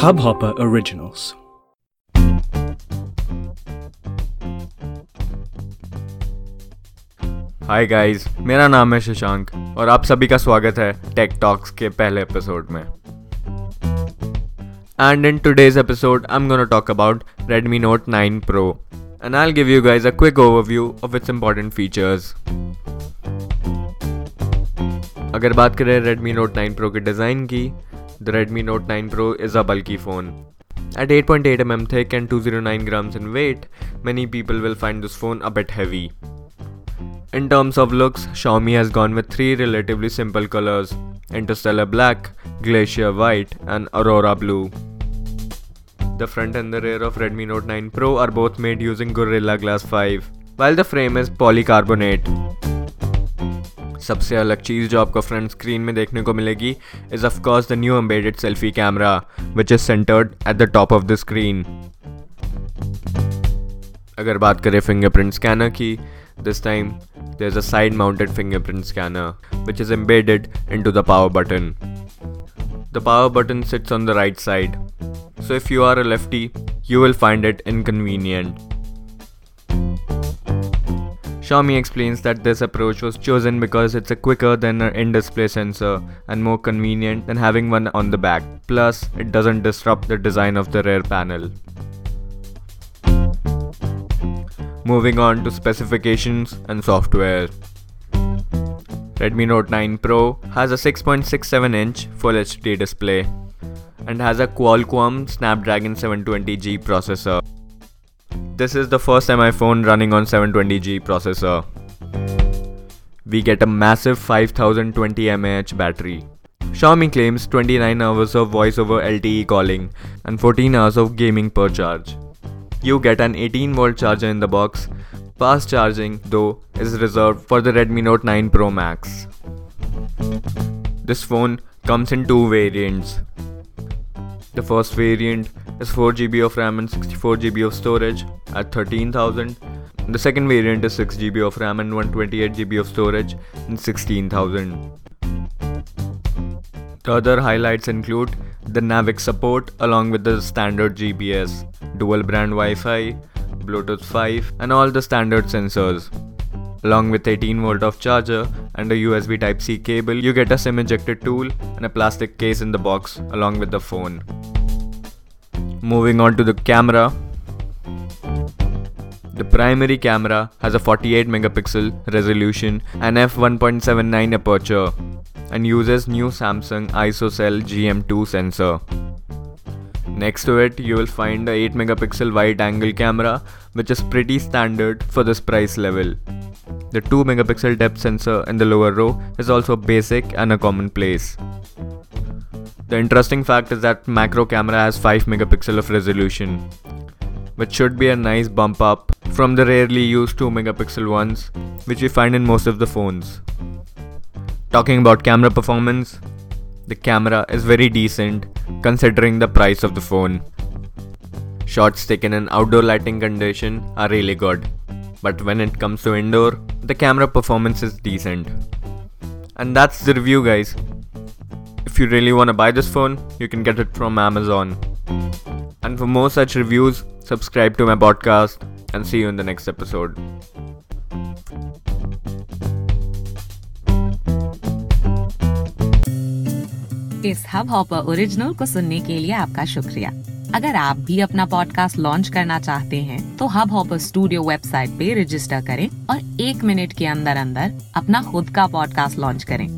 Hubhopper Originals. Hi guys मेरा नाम है शशांक और आप सभी का स्वागत है टेक टॉक्स के पहले एपिसोड में and in today's episode I am gonna talk about Redmi Note 9 Pro and I give you guys a quick overview of its important features अगर बात करें Redmi नोट 9 Pro के डिज़ाइन की the Redmi Note 9 Pro is a bulky phone. At 8.8 mm thick and 209 grams in weight, many people will find this phone a bit heavy. In terms of looks, Xiaomi has gone with three relatively simple colors Interstellar Black, Glacier White, and Aurora Blue. The front and the rear of Redmi Note 9 Pro are both made using Gorilla Glass 5, while the frame is polycarbonate. सबसे अलग चीज़ जो आपको front screen में देखने को मिलेगी is of course the new embedded selfie camera which is centred at the top of the screen अगर बात करें फिंगरप्रिंट स्कैनर की this time there is a side mounted fingerprint scanner which is embedded in to the power button the power button sits on the right side so if you are a lefty you will find it inconvenient Xiaomi explains that this approach was chosen because it's a quicker than an in-display sensor and more convenient than having one on the back. Plus, it doesn't disrupt the design of the rear panel. Moving on to specifications and software. Redmi Note 9 Pro has a 6.67 inch Full HD display and has a Qualcomm Snapdragon 720G processor. This is the first time iPhone running on 720G processor. We get a massive 5020 mAh battery. Xiaomi claims 29 hours of voice over LTE calling and 14 hours of gaming per charge. You get an 18 volt charger in the box. Fast charging, though, is reserved for the Redmi Note 9 Pro Max. This phone comes in two variants. The first variant is 4GB of RAM and 64GB of storage at 13000. The second variant is 6GB of RAM and 128GB of storage in 16000. The other highlights include the Navic support along with the standard GPS, dual band Wi-Fi, Bluetooth 5 and all the standard sensors. Along with 18 volt of charger and a USB type C cable, you get a SIM ejector tool and a plastic case in the box along with the phone. Moving on to the camera. The primary camera has a 48 megapixel resolution and f1.79 aperture and uses new Samsung ISOCELL GM2 sensor. Next to it, you will find a 8 megapixel wide angle camera, which is pretty standard for this price level. The 2 megapixel depth sensor in the lower row is also basic and a commonplace. The interesting fact is that macro camera has 5 megapixel of resolution, which should be a nice bump up from the rarely used 2 megapixel ones, which we find in most of the phones. Talking about camera performance, the camera is very decent considering the price of the phone. Shots taken in outdoor lighting condition are really good, but when it comes to indoor, the camera performance is decent. And that's the review, guys. You really want to buy this phone, you can get it from Amazon. And for more such reviews, subscribe to my podcast and see you in the next episode. इस hub hopper original को सुनने के लिए आपका शुक्रिया अगर आप भी अपना पॉडकास्ट लॉन्च करना चाहते हैं तो हब हॉपर स्टूडियो वेबसाइट पे रजिस्टर करें और एक मिनट के अंदर अंदर अपना खुद का पॉडकास्ट लॉन्च करें